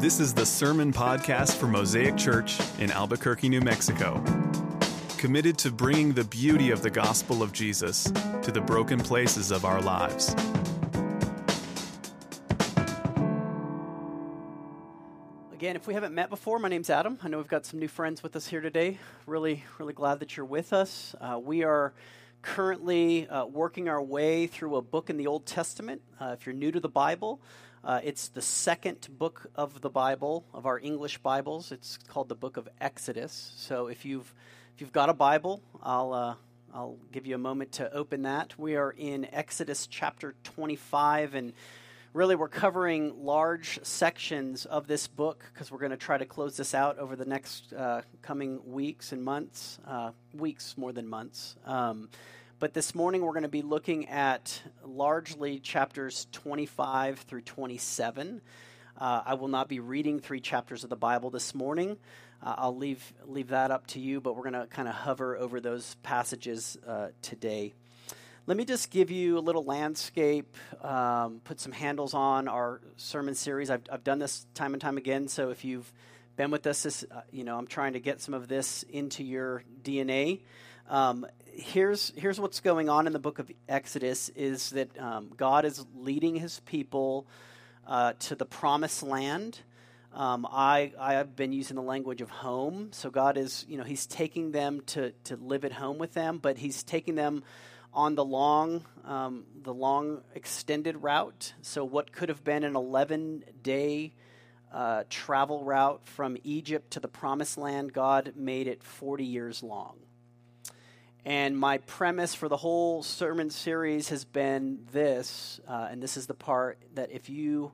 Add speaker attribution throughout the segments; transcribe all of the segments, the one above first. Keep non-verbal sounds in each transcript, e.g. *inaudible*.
Speaker 1: This is the Sermon Podcast for Mosaic Church in Albuquerque, New Mexico. Committed to bringing the beauty of the gospel of Jesus to the broken places of our lives.
Speaker 2: Again, if we haven't met before, my name's Adam. I know we've got some new friends with us here today. Really, really glad that you're with us. Uh, we are currently uh, working our way through a book in the Old Testament. Uh, if you're new to the Bible, uh, it's the second book of the Bible of our English Bibles. It's called the Book of Exodus. So if you've if you've got a Bible, I'll uh, I'll give you a moment to open that. We are in Exodus chapter 25 and really we're covering large sections of this book because we're going to try to close this out over the next uh, coming weeks and months uh, weeks more than months um, but this morning we're going to be looking at largely chapters 25 through 27 uh, i will not be reading three chapters of the bible this morning uh, i'll leave leave that up to you but we're going to kind of hover over those passages uh, today let me just give you a little landscape, um, put some handles on our sermon series. I've, I've done this time and time again, so if you've been with us, this, uh, you know, I'm trying to get some of this into your DNA. Um, here's here's what's going on in the book of Exodus: is that um, God is leading His people uh, to the promised land. Um, I I have been using the language of home, so God is you know He's taking them to to live at home with them, but He's taking them on the long, um, the long extended route. So, what could have been an 11 day uh, travel route from Egypt to the Promised Land, God made it 40 years long. And my premise for the whole sermon series has been this, uh, and this is the part that if you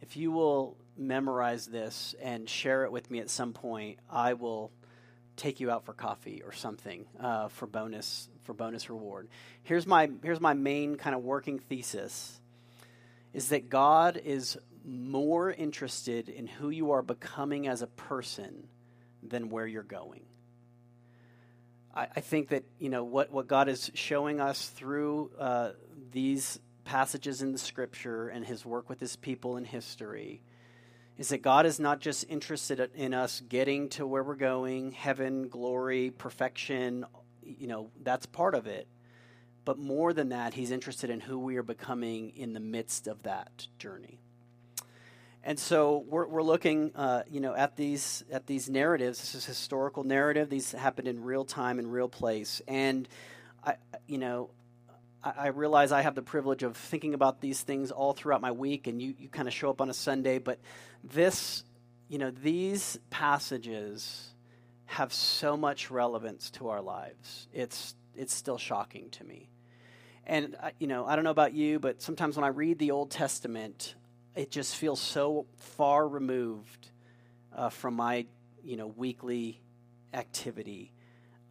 Speaker 2: if you will memorize this and share it with me at some point, I will take you out for coffee or something uh, for bonus for bonus reward. Here's my here's my main kind of working thesis is that God is more interested in who you are becoming as a person than where you're going. I, I think that you know what what God is showing us through uh, these passages in the Scripture and His work with His people in history is that God is not just interested in us getting to where we're going, heaven, glory, perfection, you know, that's part of it. But more than that, he's interested in who we are becoming in the midst of that journey. And so we're, we're looking, uh, you know, at these at these narratives. This is historical narrative. These happened in real time in real place. And I, you know, I, I realize I have the privilege of thinking about these things all throughout my week, and you, you kind of show up on a Sunday. But this, you know, these passages have so much relevance to our lives. It's it's still shocking to me. And you know, I don't know about you, but sometimes when I read the Old Testament, it just feels so far removed uh, from my you know weekly activity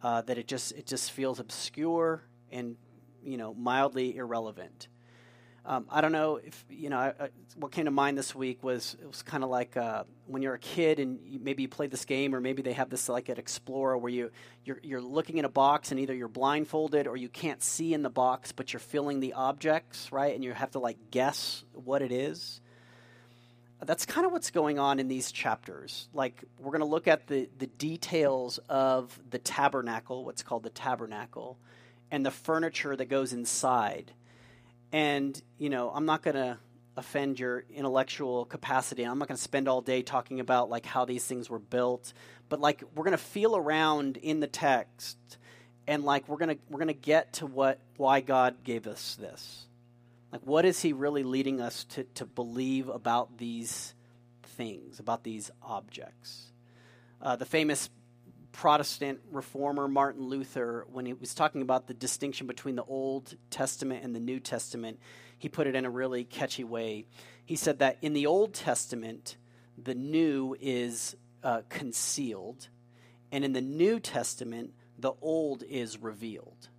Speaker 2: uh, that it just it just feels obscure and you know mildly irrelevant. Um, I don't know if you know. I, I, what came to mind this week was it was kind of like uh, when you're a kid and you, maybe you play this game, or maybe they have this like at Explora where you you're, you're looking in a box and either you're blindfolded or you can't see in the box, but you're filling the objects right, and you have to like guess what it is. That's kind of what's going on in these chapters. Like we're going to look at the the details of the tabernacle, what's called the tabernacle, and the furniture that goes inside and, you know, I'm not going to offend your intellectual capacity. I'm not going to spend all day talking about like how these things were built, but like we're going to feel around in the text and like we're going to we're going to get to what why God gave us this. Like what is he really leading us to to believe about these things, about these objects? Uh, the famous Protestant reformer Martin Luther, when he was talking about the distinction between the Old Testament and the New Testament, he put it in a really catchy way. He said that in the Old Testament, the new is uh, concealed, and in the New Testament, the old is revealed.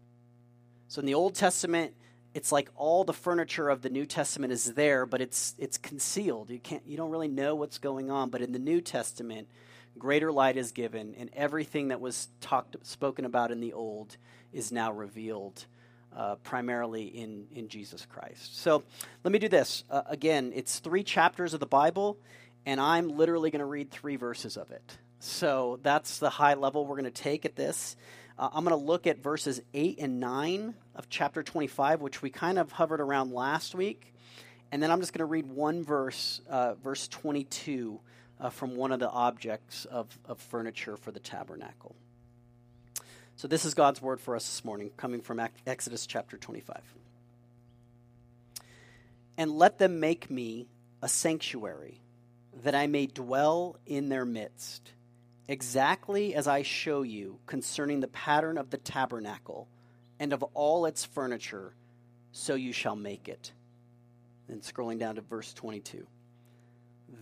Speaker 2: So in the Old Testament, it's like all the furniture of the New Testament is there, but it's it's concealed. You can't you don't really know what's going on. But in the New Testament, greater light is given, and everything that was talked spoken about in the old is now revealed. Uh, primarily in, in Jesus Christ. So let me do this. Uh, again, it's three chapters of the Bible, and I'm literally going to read three verses of it. So that's the high level we're going to take at this. Uh, I'm going to look at verses 8 and 9 of chapter 25, which we kind of hovered around last week. And then I'm just going to read one verse, uh, verse 22, uh, from one of the objects of, of furniture for the tabernacle. So this is God's word for us this morning, coming from Exodus chapter 25. And let them make me a sanctuary, that I may dwell in their midst exactly as I show you concerning the pattern of the tabernacle and of all its furniture, so you shall make it. Then scrolling down to verse 22.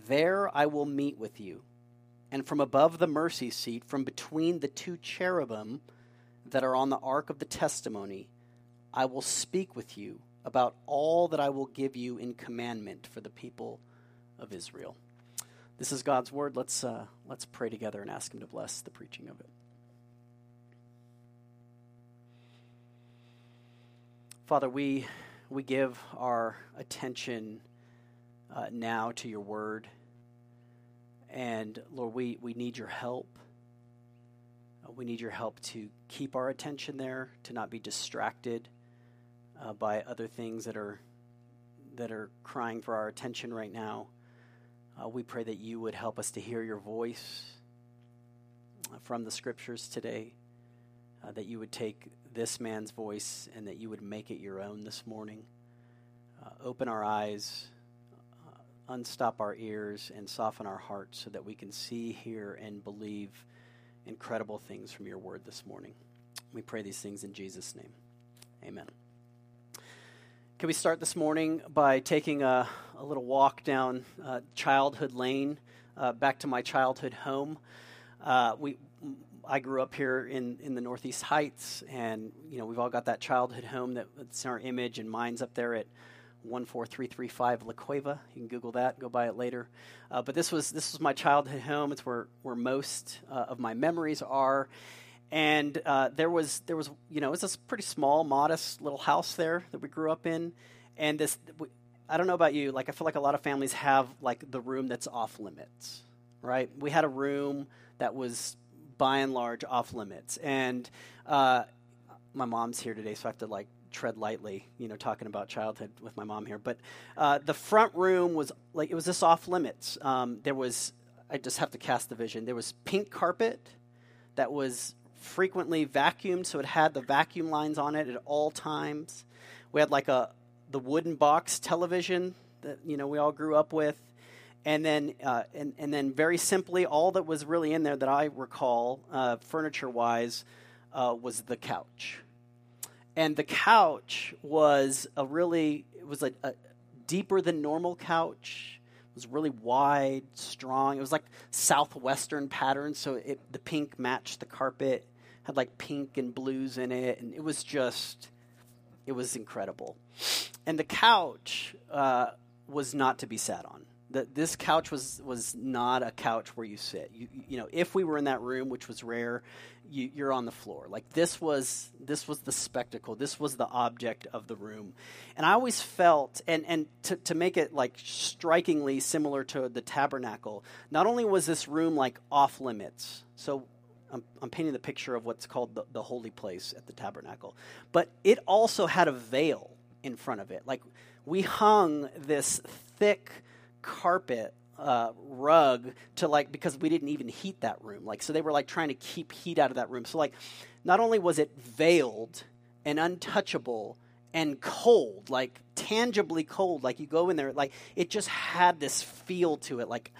Speaker 2: There I will meet with you, and from above the mercy seat, from between the two cherubim that are on the ark of the testimony, I will speak with you about all that I will give you in commandment for the people of Israel. This is God's word. Let's, uh, let's pray together and ask Him to bless the preaching of it. Father, we, we give our attention uh, now to your word. And Lord, we, we need your help. Uh, we need your help to keep our attention there, to not be distracted uh, by other things that are, that are crying for our attention right now. Uh, we pray that you would help us to hear your voice uh, from the scriptures today, uh, that you would take this man's voice and that you would make it your own this morning. Uh, open our eyes, uh, unstop our ears, and soften our hearts so that we can see, hear, and believe incredible things from your word this morning. We pray these things in Jesus' name. Amen. Can we start this morning by taking a, a little walk down uh, childhood lane uh, back to my childhood home? Uh, we, I grew up here in, in the Northeast Heights, and you know we've all got that childhood home that's in our image, and mine's up there at 14335 La Cueva. You can Google that, go by it later. Uh, but this was this was my childhood home. It's where where most uh, of my memories are and uh, there was there was you know it was this pretty small, modest little house there that we grew up in, and this I don't know about you, like I feel like a lot of families have like the room that's off limits, right? We had a room that was by and large off limits, and uh, my mom's here today, so I have to like tread lightly, you know, talking about childhood with my mom here. But uh, the front room was like it was just off limits. Um, there was I just have to cast the vision. There was pink carpet that was frequently vacuumed, so it had the vacuum lines on it at all times. We had like a the wooden box television that you know we all grew up with, and then uh, and and then very simply, all that was really in there that I recall, uh, furniture wise, uh, was the couch, and the couch was a really it was a, a deeper than normal couch It was really wide, strong. It was like southwestern pattern, so it, the pink matched the carpet had like pink and blues in it, and it was just, it was incredible. And the couch uh, was not to be sat on. The, this couch was was not a couch where you sit. You, you know, if we were in that room, which was rare, you, you're on the floor. Like this was this was the spectacle. This was the object of the room, and I always felt and and to to make it like strikingly similar to the tabernacle. Not only was this room like off limits, so I'm, I'm painting the picture of what's called the, the holy place at the tabernacle. But it also had a veil in front of it. Like we hung this thick carpet uh, rug to like because we didn't even heat that room. Like so they were like trying to keep heat out of that room. So like not only was it veiled and untouchable and cold, like tangibly cold, like you go in there, like it just had this feel to it, like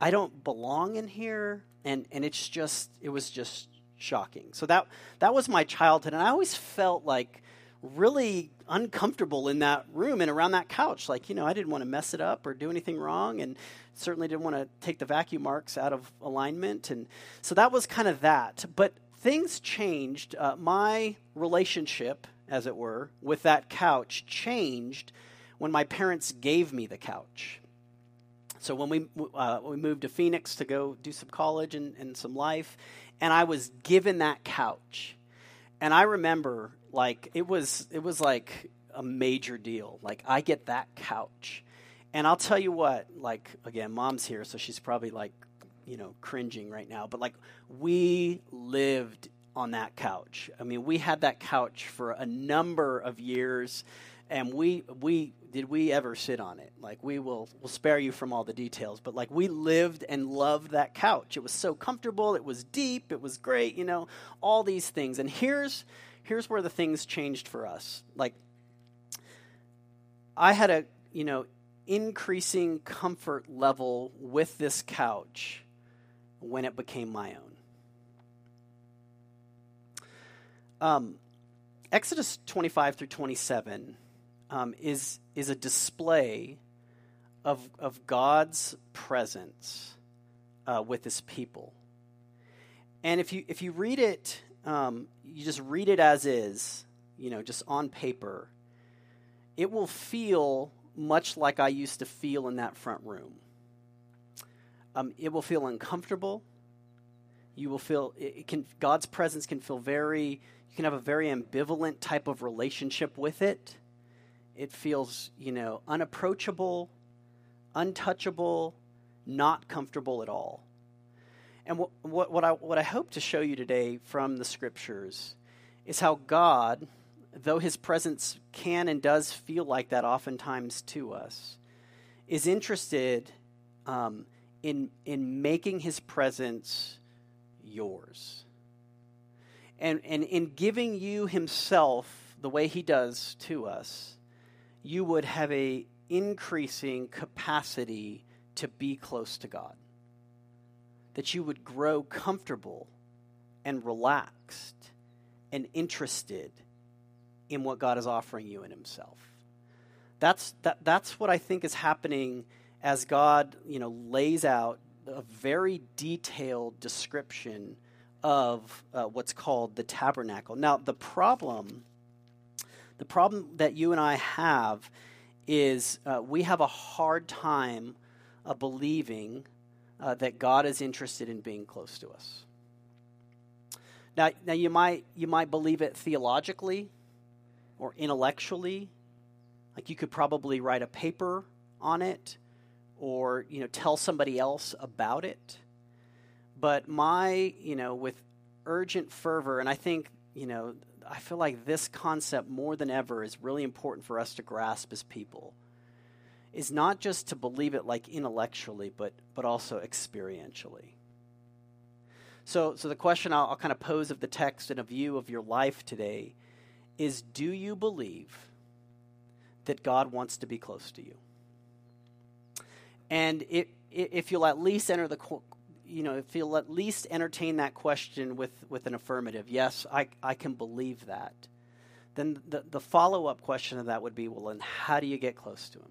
Speaker 2: I don't belong in here and and it's just it was just shocking. So that that was my childhood, and I always felt like really uncomfortable in that room and around that couch. Like you know, I didn't want to mess it up or do anything wrong, and certainly didn't want to take the vacuum marks out of alignment. And so that was kind of that. But things changed. Uh, my relationship, as it were, with that couch changed when my parents gave me the couch. So when we uh, we moved to Phoenix to go do some college and, and some life, and I was given that couch, and I remember like it was it was like a major deal. Like I get that couch, And I'll tell you what, like, again, mom's here, so she's probably like, you know, cringing right now. But like, we lived on that couch. I mean, we had that couch for a number of years, and we we did we ever sit on it? Like, we will will spare you from all the details, but like, we lived and loved that couch. It was so comfortable. It was deep. It was great. You know, all these things. And here's here's where the things changed for us. Like, I had a you know increasing comfort level with this couch when it became my own. Um, Exodus 25 through 27 um, is, is a display of, of God's presence uh, with his people. And if you, if you read it, um, you just read it as is, you know, just on paper, it will feel much like I used to feel in that front room. Um, it will feel uncomfortable. You will feel it can God's presence can feel very you can have a very ambivalent type of relationship with it. It feels, you know, unapproachable, untouchable, not comfortable at all. And what, what, what, I, what I hope to show you today from the scriptures is how God, though his presence can and does feel like that oftentimes to us, is interested um, in, in making his presence yours. And, and in giving you himself the way he does to us, you would have a increasing capacity to be close to God. That you would grow comfortable and relaxed and interested in what God is offering you in himself. That's that, that's what I think is happening as God, you know, lays out a very detailed description of uh, what's called the tabernacle. Now, the problem, the problem that you and I have, is uh, we have a hard time uh, believing uh, that God is interested in being close to us. Now, now you might you might believe it theologically or intellectually, like you could probably write a paper on it or you know tell somebody else about it but my you know with urgent fervor and i think you know i feel like this concept more than ever is really important for us to grasp as people. Is not just to believe it like intellectually but but also experientially. So so the question i'll, I'll kind of pose of the text and a view of your life today is do you believe that god wants to be close to you? And it, if you'll at least enter the, you know, if you'll at least entertain that question with, with an affirmative, yes, I, I can believe that, then the, the follow up question of that would be, well, then how do you get close to him?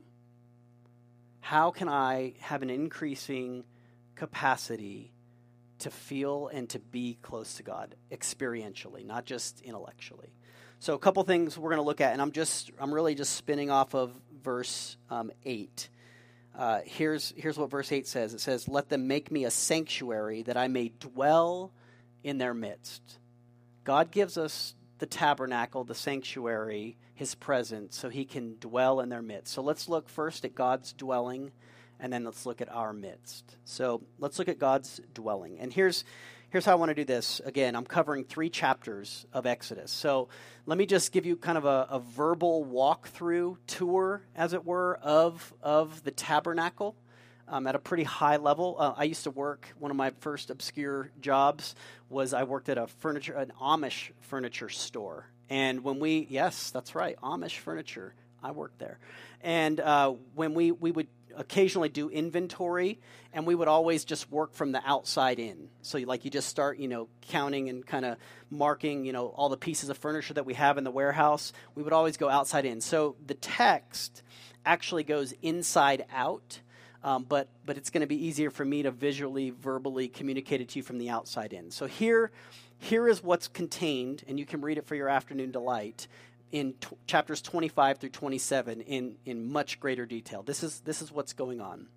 Speaker 2: How can I have an increasing capacity to feel and to be close to God experientially, not just intellectually? So, a couple things we're going to look at, and I'm just, I'm really just spinning off of verse um, 8 uh, here's, here's what verse 8 says it says, Let them make me a sanctuary that I may dwell in their midst. God gives us the tabernacle, the sanctuary, his presence, so he can dwell in their midst. So let's look first at God's dwelling, and then let's look at our midst. So let's look at God's dwelling. And here's here's how I want to do this. Again, I'm covering three chapters of Exodus. So let me just give you kind of a, a verbal walkthrough tour, as it were, of, of the tabernacle. Um, at a pretty high level. Uh, I used to work. One of my first obscure jobs was I worked at a furniture, an Amish furniture store. And when we, yes, that's right, Amish furniture. I worked there. And uh, when we we would occasionally do inventory, and we would always just work from the outside in. So, like, you just start, you know, counting and kind of marking, you know, all the pieces of furniture that we have in the warehouse. We would always go outside in. So, the text actually goes inside out. Um, but but it's going to be easier for me to visually, verbally communicate it to you from the outside in. So here, here is what's contained, and you can read it for your afternoon delight in t- chapters 25 through 27 in, in much greater detail. This is, this is what's going on.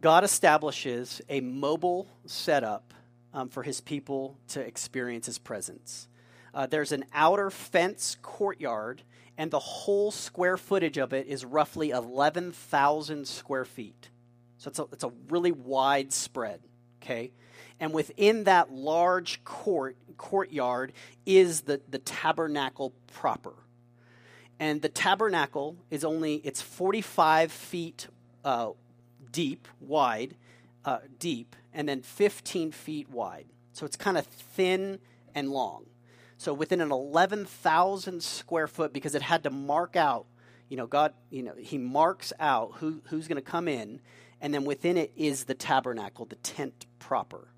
Speaker 2: God establishes a mobile setup um, for his people to experience his presence. Uh, there's an outer fence courtyard, and the whole square footage of it is roughly 11,000 square feet. So it's a, it's a really wide spread, okay? And within that large court courtyard is the, the tabernacle proper. And the tabernacle is only, it's 45 feet uh, deep, wide, uh, deep, and then 15 feet wide. So it's kind of thin and long. So within an 11,000 square foot, because it had to mark out, you know, God, you know, He marks out who, who's going to come in, and then within it is the tabernacle, the tent proper.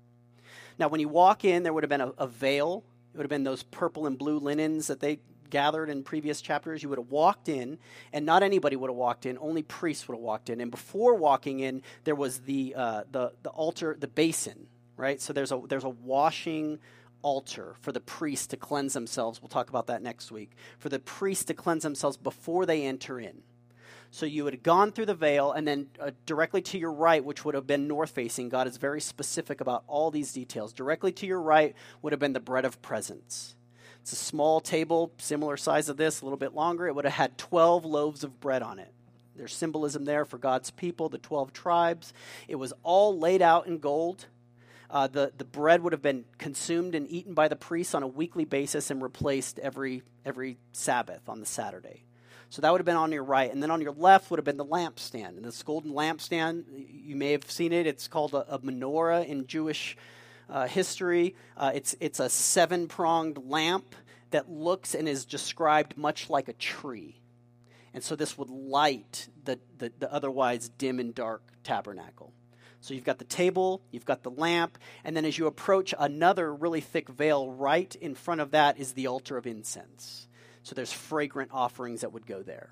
Speaker 2: Now, when you walk in, there would have been a, a veil. It would have been those purple and blue linens that they gathered in previous chapters. You would have walked in, and not anybody would have walked in. Only priests would have walked in. And before walking in, there was the uh, the the altar, the basin, right? So there's a there's a washing altar for the priests to cleanse themselves. We'll talk about that next week. For the priests to cleanse themselves before they enter in. So you would have gone through the veil, and then uh, directly to your right, which would have been north facing, God is very specific about all these details. Directly to your right would have been the bread of presence. It's a small table, similar size of this, a little bit longer. It would have had 12 loaves of bread on it. There's symbolism there for God's people, the 12 tribes. It was all laid out in gold. Uh, the, the bread would have been consumed and eaten by the priests on a weekly basis and replaced every, every Sabbath on the Saturday. So that would have been on your right. And then on your left would have been the lampstand. And this golden lampstand, you may have seen it. It's called a, a menorah in Jewish uh, history. Uh, it's, it's a seven pronged lamp that looks and is described much like a tree. And so this would light the, the, the otherwise dim and dark tabernacle. So you've got the table, you've got the lamp, and then as you approach another really thick veil, right in front of that is the altar of incense. So there's fragrant offerings that would go there.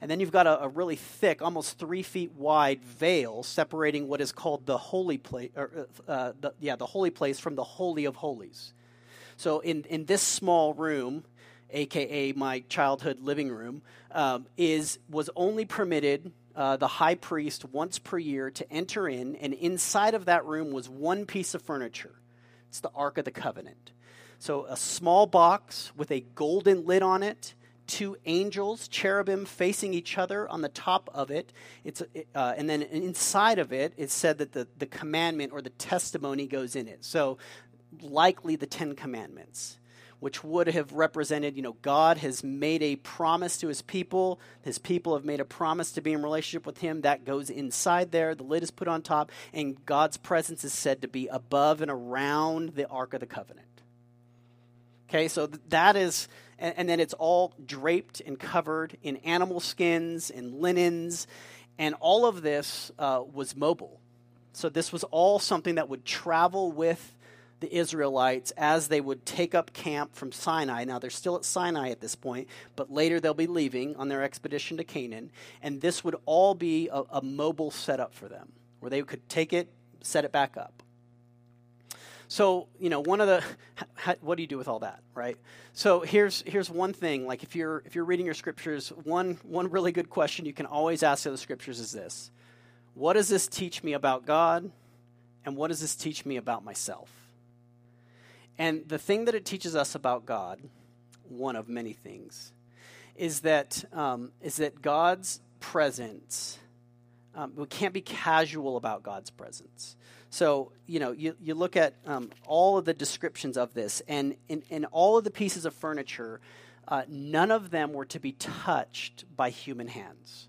Speaker 2: And then you've got a, a really thick, almost three feet wide veil separating what is called the holy place, or, uh, uh, the, yeah, the holy place from the holy of holies. So in in this small room, aka my childhood living room, um, is was only permitted uh, the high priest once per year to enter in, and inside of that room was one piece of furniture. It's the Ark of the Covenant. So, a small box with a golden lid on it, two angels, cherubim facing each other on the top of it. It's, uh, and then inside of it, it said that the, the commandment or the testimony goes in it. So, likely the Ten Commandments which would have represented, you know, God has made a promise to his people. His people have made a promise to be in relationship with him. That goes inside there. The lid is put on top, and God's presence is said to be above and around the Ark of the Covenant. Okay, so that is, and, then it's all draped and covered in animal skins and linens, and all of this uh, was mobile. So this was all something that would travel with the Israelites as they would take up camp from Sinai. Now, they're still at Sinai at this point, but later they'll be leaving on their expedition to Canaan. And this would all be a, a mobile setup for them where they could take it, set it back up. So, you know, one of the *laughs* what do you do with all that, right? So, here's here's one thing, like if you're if you're reading your scriptures, one one really good question you can always ask of the scriptures is this. What does this teach me about God? And what does this teach me about myself? And the thing that it teaches us about God, one of many things, is that um, is that God's presence. Um, we can't be casual about God's presence. So you know, you, you look at um, all of the descriptions of this, and in, in all of the pieces of furniture, uh, none of them were to be touched by human hands.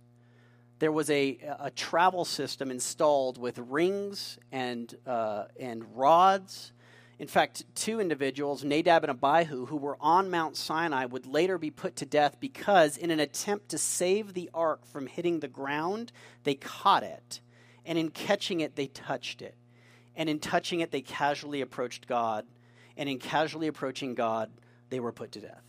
Speaker 2: There was a, a travel system installed with rings and uh, and rods in fact, two individuals, Nadab and Abihu, who were on Mount Sinai, would later be put to death because, in an attempt to save the ark from hitting the ground, they caught it. And in catching it, they touched it. And in touching it, they casually approached God. And in casually approaching God, they were put to death.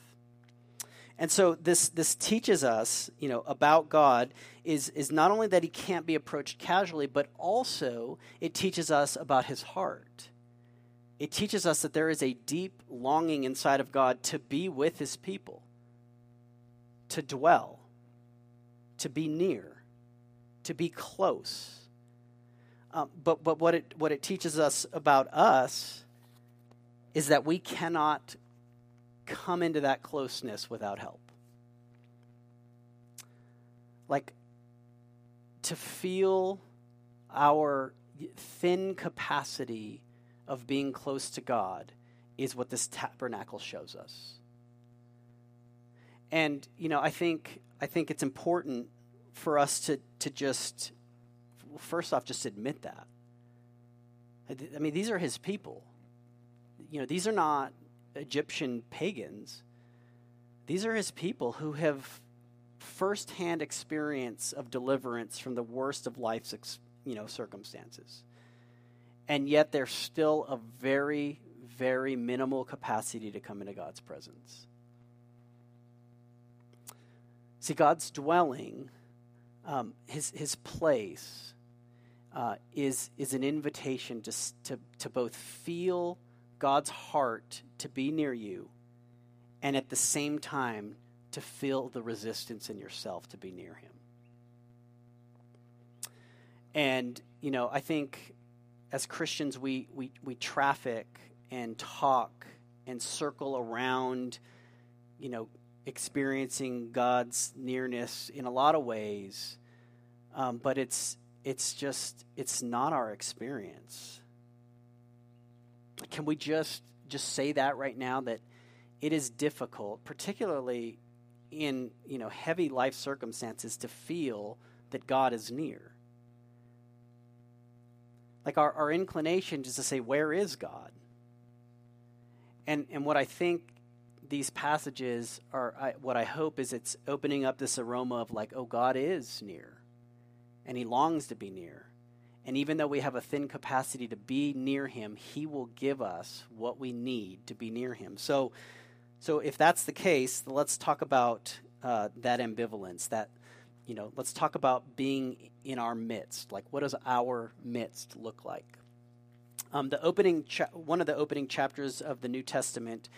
Speaker 2: And so this this teaches us, you know, about God is is not only that he can't be approached casually, but also it teaches us about his heart it teaches us that there is a deep longing inside of God to be with his people, to dwell, to be near, to be close. Um, but but what it, what it teaches us about us is that we cannot come into that closeness without help. like to feel our thin capacity of being close to God is what this tabernacle shows us. And you know, I think I think it's important for us to to just first off just admit that. I mean, these are his people. You know, these are not Egyptian pagans. These are his people who have firsthand experience of deliverance from the worst of life's you know circumstances and yet there's still a very very minimal capacity to come into god's presence see god's dwelling um, his, his place uh, is, is an invitation to, to, to both feel god's heart to be near you and at the same time to feel the resistance in yourself to be near him and, you know, I think as Christians, we, we, we traffic and talk and circle around, you know, experiencing God's nearness in a lot of ways. Um, but it's, it's just, it's not our experience. Can we just, just say that right now that it is difficult, particularly in, you know, heavy life circumstances to feel that God is near? like our, our inclination is to say, Where is God? And, and what I think these passages are, I, what I hope is it's opening up this aroma of like, oh, God is near, and He longs to be near. And even though we have a thin capacity to be near Him, He will give us what we need to be near Him. So, so if that's the case, let's talk about uh, that ambivalence, that you know, let's talk about being in our midst. Like, what does our midst look like? Um, the opening, cha- one of the opening chapters of the New Testament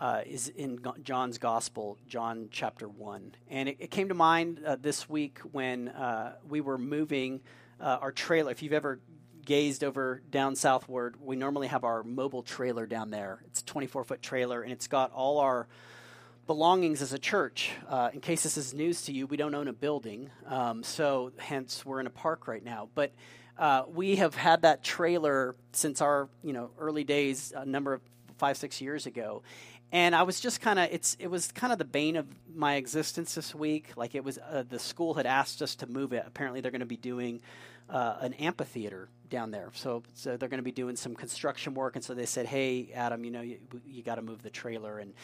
Speaker 2: uh, is in John's Gospel, John chapter one, and it, it came to mind uh, this week when uh, we were moving uh, our trailer. If you've ever gazed over down southward, we normally have our mobile trailer down there. It's a 24 foot trailer, and it's got all our belongings as a church. Uh, in case this is news to you, we don't own a building, um, so hence we're in a park right now. But uh, we have had that trailer since our you know early days, a number of five six years ago. And I was just kind of it's it was kind of the bane of my existence this week. Like it was uh, the school had asked us to move it. Apparently they're going to be doing uh, an amphitheater down there. So, so they're going to be doing some construction work, and so they said, "Hey, Adam, you know, you, you got to move the trailer." And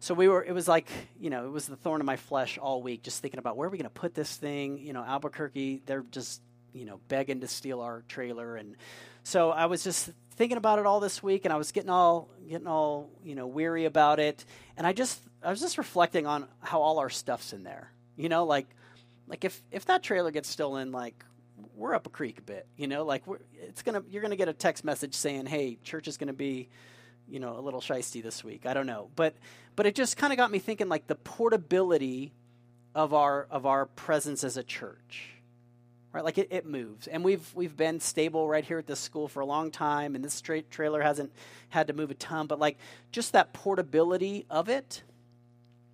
Speaker 2: so we were. It was like, you know, it was the thorn in my flesh all week, just thinking about where are we going to put this thing. You know, Albuquerque, they're just, you know, begging to steal our trailer, and so I was just thinking about it all this week, and I was getting all, getting all, you know, weary about it, and I just, I was just reflecting on how all our stuff's in there. You know, like, like if if that trailer gets stolen, like we're up a creek a bit, you know, like we're it's gonna you're gonna get a text message saying, "Hey, church is gonna be, you know, a little shisty this week." I don't know, but but it just kind of got me thinking, like the portability of our of our presence as a church, right? Like it, it moves, and we've we've been stable right here at this school for a long time, and this straight trailer hasn't had to move a ton, but like just that portability of it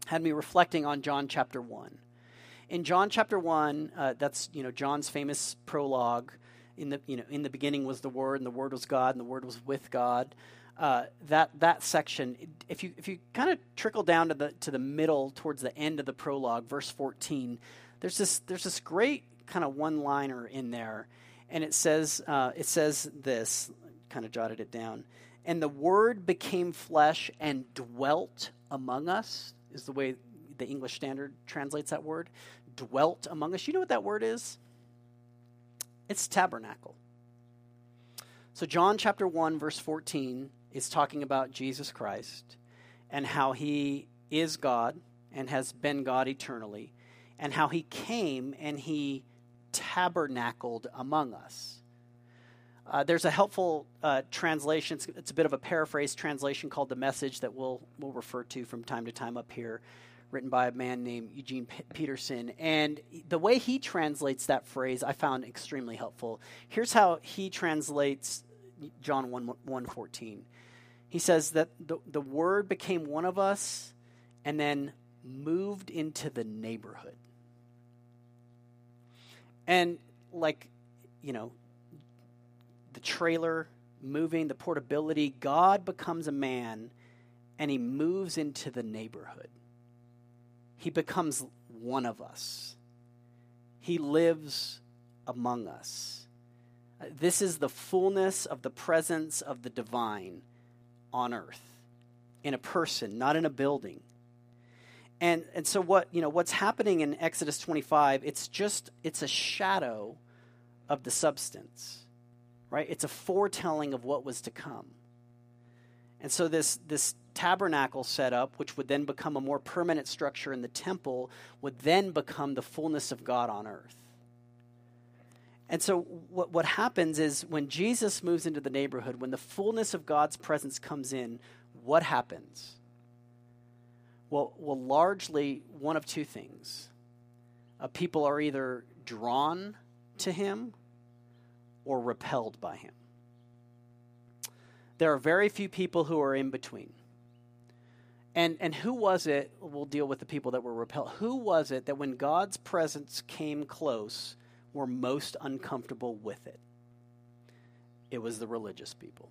Speaker 2: had me reflecting on John chapter one in John chapter one, uh, that's you know John's famous prologue. In the you know in the beginning was the Word, and the Word was God, and the Word was with God. Uh, that that section, if you if you kind of trickle down to the to the middle towards the end of the prologue, verse fourteen, there's this there's this great kind of one liner in there, and it says uh, it says this. Kind of jotted it down. And the Word became flesh and dwelt among us. Is the way the English Standard translates that word, dwelt among us. You know what that word is? It's tabernacle. So, John chapter 1, verse 14 is talking about Jesus Christ and how he is God and has been God eternally, and how he came and he tabernacled among us. Uh, there's a helpful uh, translation. It's, it's, a bit of a paraphrase translation called the Message that we'll we'll refer to from time to time up here written by a man named Eugene P- Peterson. And the way he translates that phrase, I found extremely helpful. Here's how he translates John 1, 114. He says that the, the word became one of us and then moved into the neighborhood. And like, you know, the trailer moving, the portability, God becomes a man and he moves into the neighborhood. He becomes one of us. He lives among us. This is the fullness of the presence of the divine on earth in a person, not in a building. And and so what, you know, what's happening in Exodus 25, it's just it's a shadow of the substance. Right? It's a foretelling of what was to come. And so this this tabernacle setup, which would then become a more permanent structure in the temple, would then become the fullness of God on earth. And so, what, what happens is when Jesus moves into the neighborhood, when the fullness of God's presence comes in, what happens? Well, well largely one of two things. Uh, people are either drawn to him or repelled by him. There are very few people who are in between. And, and who was it? We'll deal with the people that were repelled. Who was it that when God's presence came close, were most uncomfortable with it. It was the religious people.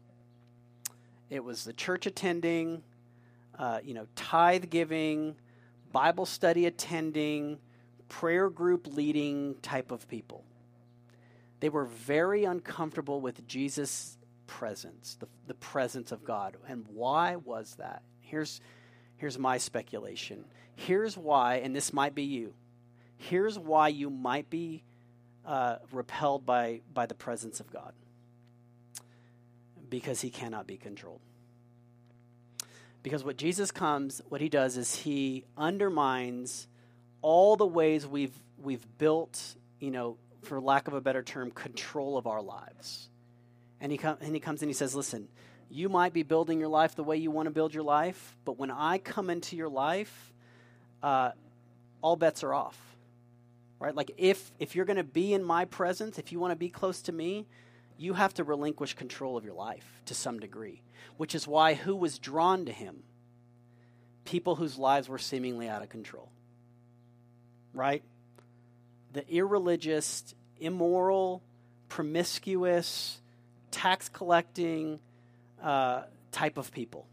Speaker 2: It was the church attending, uh, you know, tithe giving, Bible study attending, prayer group leading type of people. They were very uncomfortable with Jesus' presence, the, the presence of God. And why was that? Here's, here's my speculation. Here's why, and this might be you. Here's why you might be uh, repelled by, by the presence of God because he cannot be controlled. Because what Jesus comes, what he does is he undermines all the ways we've, we've built, you know, for lack of a better term, control of our lives. And he, com- and he comes and he says, Listen, you might be building your life the way you want to build your life, but when I come into your life, uh, all bets are off right? Like if if you're going to be in my presence, if you want to be close to me, you have to relinquish control of your life to some degree, which is why who was drawn to him? People whose lives were seemingly out of control. Right? The irreligious, immoral, promiscuous, tax collecting uh, type of people.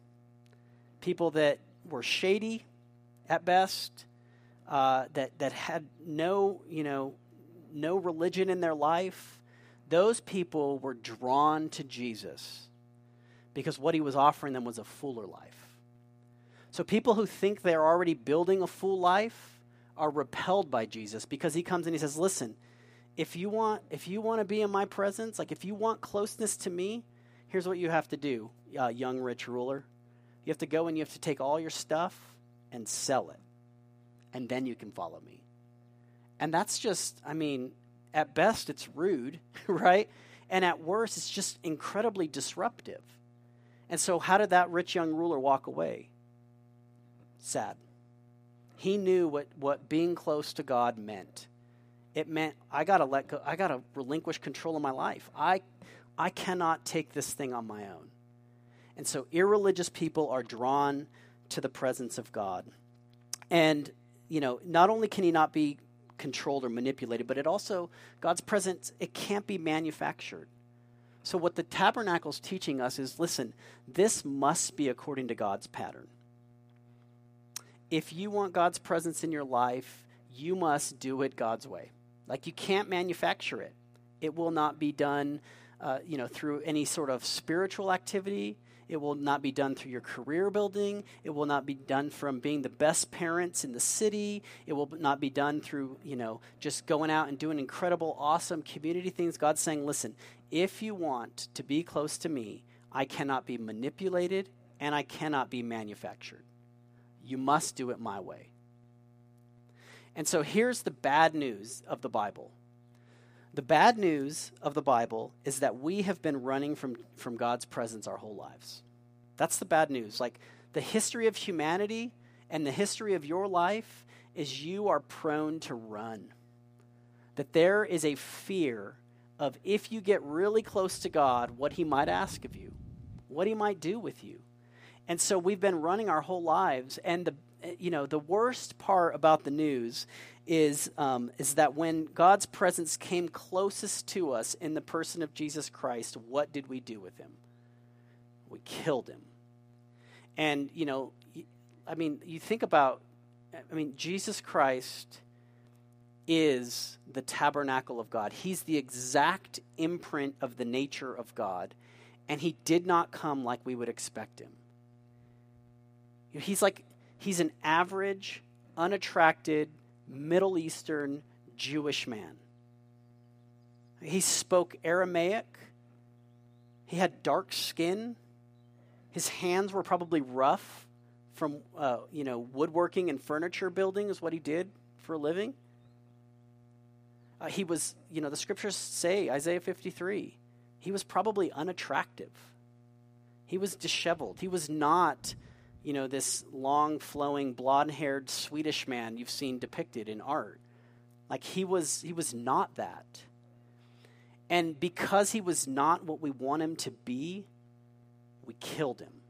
Speaker 2: People that were shady at best, uh, that that had no you know no religion in their life, those people were drawn to Jesus because what he was offering them was a fuller life. So people who think they're already building a full life are repelled by Jesus because he comes and he says, "Listen, if you want if you want to be in my presence, like if you want closeness to me, here's what you have to do, uh, young rich ruler. You have to go and you have to take all your stuff and sell it and then you can follow me. And that's just, I mean, at best it's rude, *laughs* right? And at worst it's just incredibly disruptive. And so, how did that rich young ruler walk away? Sad. He knew what, what being close to God meant. It meant I gotta let go, I gotta relinquish control of my life. I I cannot take this thing on my own. And so irreligious people are drawn to the presence of God. And you know, not only can he not be controlled or manipulated, but it also, God's presence, it can't be manufactured. So, what the tabernacle is teaching us is listen, this must be according to God's pattern. If you want God's presence in your life, you must do it God's way. Like, you can't manufacture it, it will not be done. Uh, you know, through any sort of spiritual activity. It will not be done through your career building. It will not be done from being the best parents in the city. It will not be done through, you know, just going out and doing incredible, awesome community things. God's saying, listen, if you want to be close to me, I cannot be manipulated and I cannot be manufactured. You must do it my way. And so here's the bad news of the Bible. The bad news of the Bible is that we have been running from, from God's presence our whole lives. That's the bad news. Like the history of humanity and the history of your life is you are prone to run. That there is a fear of if you get really close to God, what He might ask of you, what He might do with you. And so we've been running our whole lives, and the you know, the worst part about the news is, um, is that when God's presence came closest to us in the person of Jesus Christ, what did we do with him? We killed him. And, you know, I mean, you think about, I mean, Jesus Christ is the tabernacle of God. He's the exact imprint of the nature of God, and he did not come like we would expect him. He's like, he's an average, unattracted, Middle Eastern Jewish man. He spoke Aramaic. He had dark skin. His hands were probably rough from, uh, you know, woodworking and furniture building is what he did for a living. Uh, he was, you know, the scriptures say, Isaiah 53, he was probably unattractive. He was disheveled. He was not, you know, this long, flowing, blonde haired Swedish man you've seen depicted in art. Like he was, he was not that. And because he was not what we want him to be, we killed him.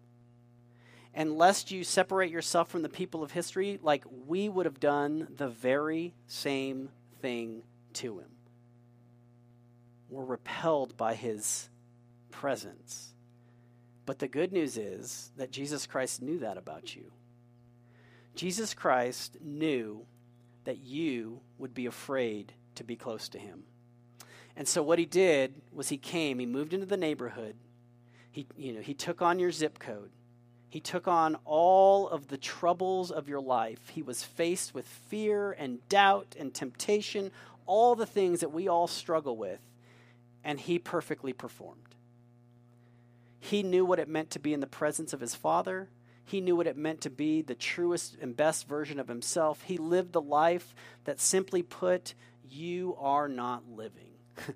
Speaker 2: And lest you separate yourself from the people of history, like we would have done the very same thing to him. We're repelled by his presence. But the good news is that Jesus Christ knew that about you. Jesus Christ knew that you would be afraid to be close to him. And so what he did was he came, he moved into the neighborhood. He you know, he took on your zip code. He took on all of the troubles of your life. He was faced with fear and doubt and temptation, all the things that we all struggle with, and he perfectly performed. He knew what it meant to be in the presence of his Father. He knew what it meant to be the truest and best version of himself. He lived the life that simply put, you are not living. *laughs*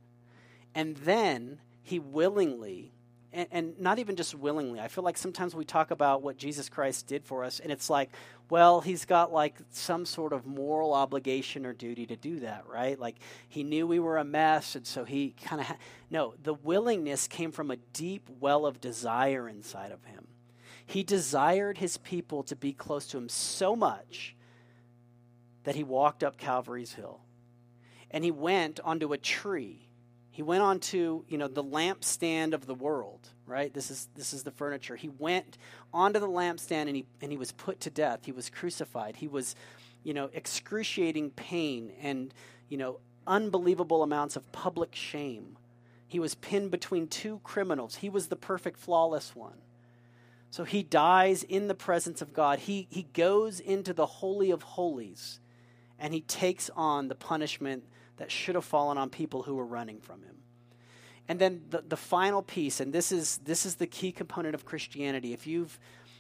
Speaker 2: and then he willingly and, and, not even just willingly. I feel like sometimes we talk about what Jesus Christ did for us, and it's like, well, he's got like some sort of moral obligation or duty to do that, right? Like he knew we were a mess, and so he kind of ha- no. The willingness came from a deep well of desire inside of him. He desired his people to be close to him so much that he walked up Calvary's hill, and he went onto a tree he went on to, you know, the lampstand of the world, right? This is this is the furniture. He went onto the lampstand and he and he was put to death. He was crucified. He was, you know, excruciating pain and, you know, unbelievable amounts of public shame. He was pinned between two criminals. He was the perfect flawless one. So he dies in the presence of God. He he goes into the holy of holies and he takes on the punishment that should have fallen on people who were running from him. And then the, the final piece, and this is this is the key component of Christianity. If you've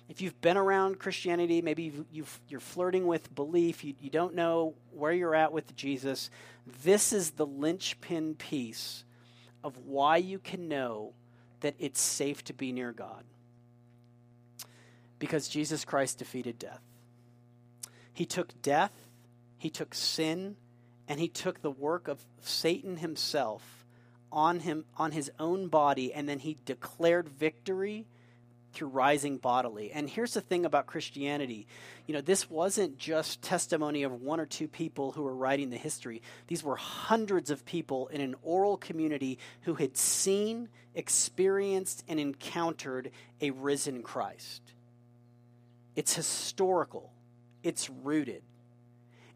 Speaker 2: if you've been around Christianity, maybe you are flirting with belief, you, you don't know where you're at with Jesus, this is the linchpin piece of why you can know that it's safe to be near God. Because Jesus Christ defeated death. He took death, he took sin, and he took the work of Satan himself on him on his own body and then he declared victory through rising bodily. And here's the thing about Christianity. You know, this wasn't just testimony of one or two people who were writing the history. These were hundreds of people in an oral community who had seen, experienced, and encountered a risen Christ. It's historical, it's rooted.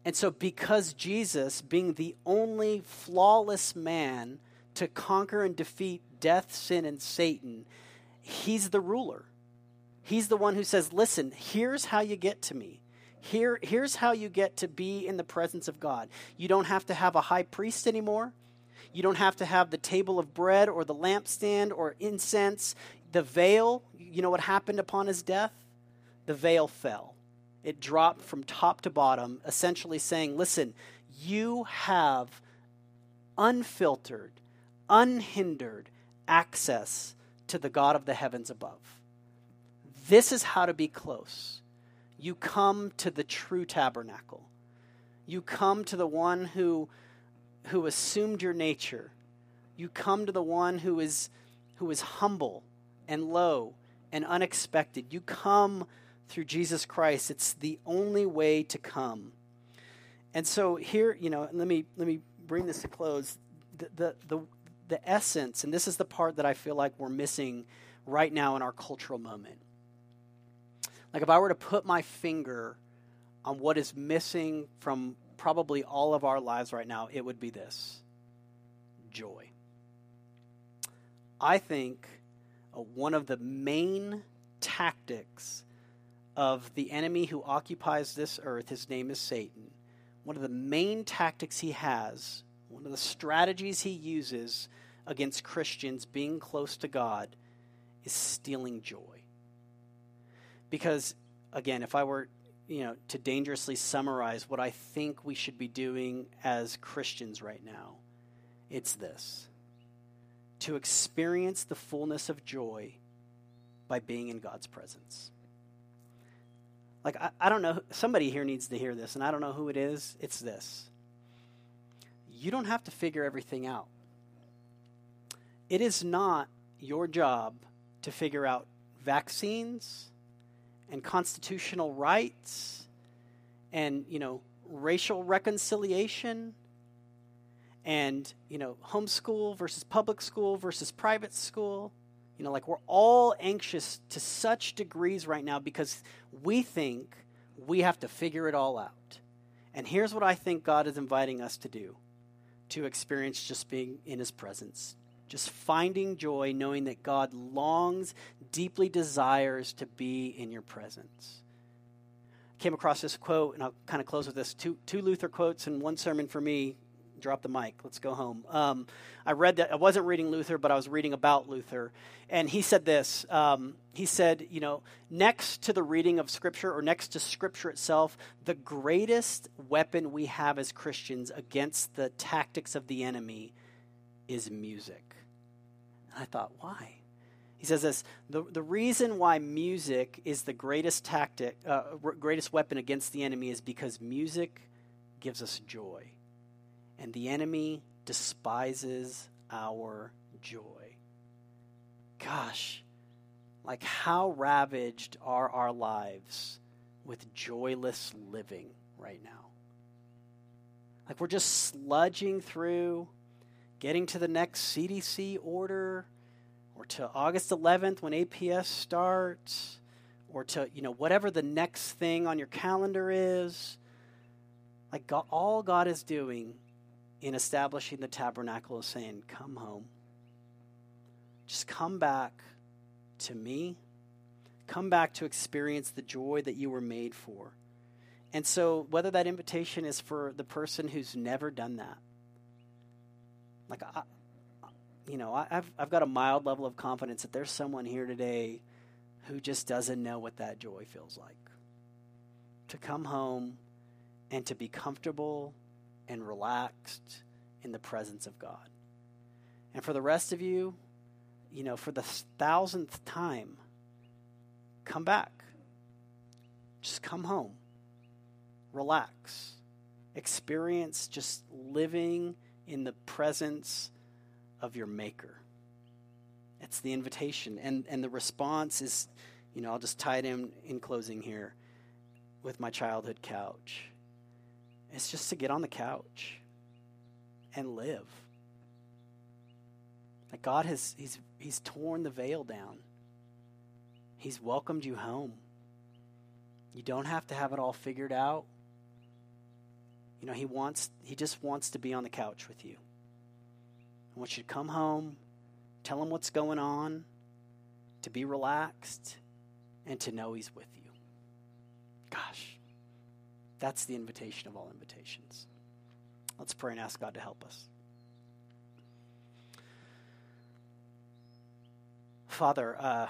Speaker 2: And so, because Jesus, being the only flawless man to conquer and defeat death, sin, and Satan, he's the ruler. He's the one who says, Listen, here's how you get to me. Here, here's how you get to be in the presence of God. You don't have to have a high priest anymore. You don't have to have the table of bread or the lampstand or incense. The veil, you know what happened upon his death? The veil fell. It dropped from top to bottom, essentially saying, listen, you have unfiltered, unhindered access to the God of the heavens above. This is how to be close. You come to the true tabernacle. You come to the one who, who assumed your nature. You come to the one who is, who is humble and low and unexpected. You come through Jesus Christ. It's the only way to come. And so here, you know, let me let me bring this to close. The the the, the essence, and this is the part that I feel like we're missing right now in our cultural moment. Like if I were to put my finger on what is missing from probably all of our lives right now, it would be this joy. I think uh, one of the main tactics of the enemy who occupies this earth, his name is Satan, one of the main tactics he has, one of the strategies he uses against Christians being close to God is stealing joy. Because, again, if I were you know, to dangerously summarize what I think we should be doing as Christians right now, it's this to experience the fullness of joy by being in God's presence. Like, I, I don't know, somebody here needs to hear this, and I don't know who it is. It's this you don't have to figure everything out. It is not your job to figure out vaccines and constitutional rights and, you know, racial reconciliation and, you know, homeschool versus public school versus private school. You know, like we're all anxious to such degrees right now because we think we have to figure it all out. And here's what I think God is inviting us to do to experience just being in His presence, just finding joy, knowing that God longs, deeply desires to be in your presence. I came across this quote, and I'll kind of close with this two, two Luther quotes and one sermon for me. Drop the mic. Let's go home. Um, I read that. I wasn't reading Luther, but I was reading about Luther. And he said this. Um, he said, you know, next to the reading of Scripture or next to Scripture itself, the greatest weapon we have as Christians against the tactics of the enemy is music. And I thought, why? He says this the, the reason why music is the greatest tactic, uh, greatest weapon against the enemy is because music gives us joy. And the enemy despises our joy. Gosh, like how ravaged are our lives with joyless living right now? Like we're just sludging through getting to the next CDC order or to August 11th when APS starts or to, you know, whatever the next thing on your calendar is. Like God, all God is doing in establishing the tabernacle is saying, come home. Just come back to me. Come back to experience the joy that you were made for. And so, whether that invitation is for the person who's never done that, like, I, you know, I, have I've got a mild level of confidence that there's someone here today who just doesn't know what that joy feels like. To come home and to be comfortable and relaxed in the presence of God. And for the rest of you, you know, for the thousandth time, come back. Just come home. Relax. Experience just living in the presence of your maker. It's the invitation. And, and the response is, you know, I'll just tie it in in closing here with my childhood couch. It's just to get on the couch and live. Like God has he's he's torn the veil down. He's welcomed you home. You don't have to have it all figured out. You know, he wants he just wants to be on the couch with you. I want you to come home, tell him what's going on, to be relaxed, and to know he's with you. Gosh, that's the invitation of all invitations. Let's pray and ask God to help us. Father, uh,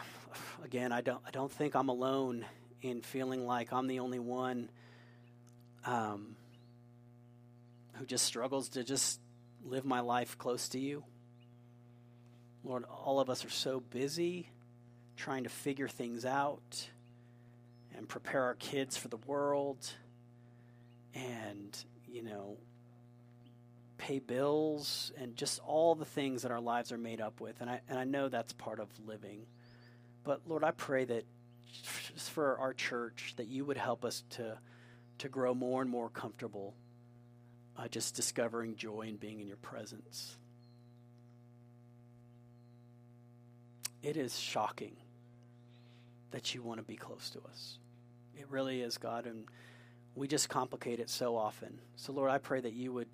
Speaker 2: again, I don't, I don't think I'm alone in feeling like I'm the only one um, who just struggles to just live my life close to you. Lord, all of us are so busy trying to figure things out and prepare our kids for the world and, you know, pay bills and just all the things that our lives are made up with. And I, and I know that's part of living. But Lord, I pray that just for our church, that you would help us to, to grow more and more comfortable uh, just discovering joy and being in your presence. It is shocking that you want to be close to us. It really is, God, and we just complicate it so often. So, Lord, I pray that you would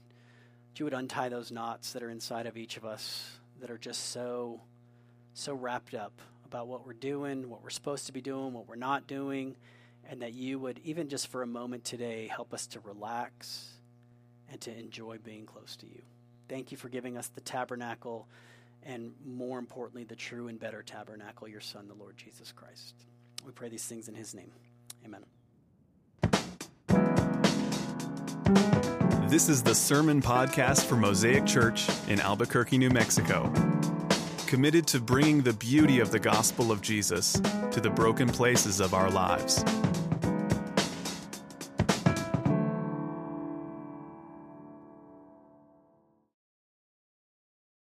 Speaker 2: you would untie those knots that are inside of each of us that are just so so wrapped up about what we're doing, what we're supposed to be doing, what we're not doing, and that you would even just for a moment today help us to relax and to enjoy being close to you. Thank you for giving us the tabernacle and more importantly the true and better tabernacle, your son the Lord Jesus Christ. We pray these things in his name. Amen.
Speaker 1: This is the Sermon Podcast for Mosaic Church in Albuquerque, New Mexico. Committed to bringing the beauty of the gospel of Jesus to the broken places of our lives.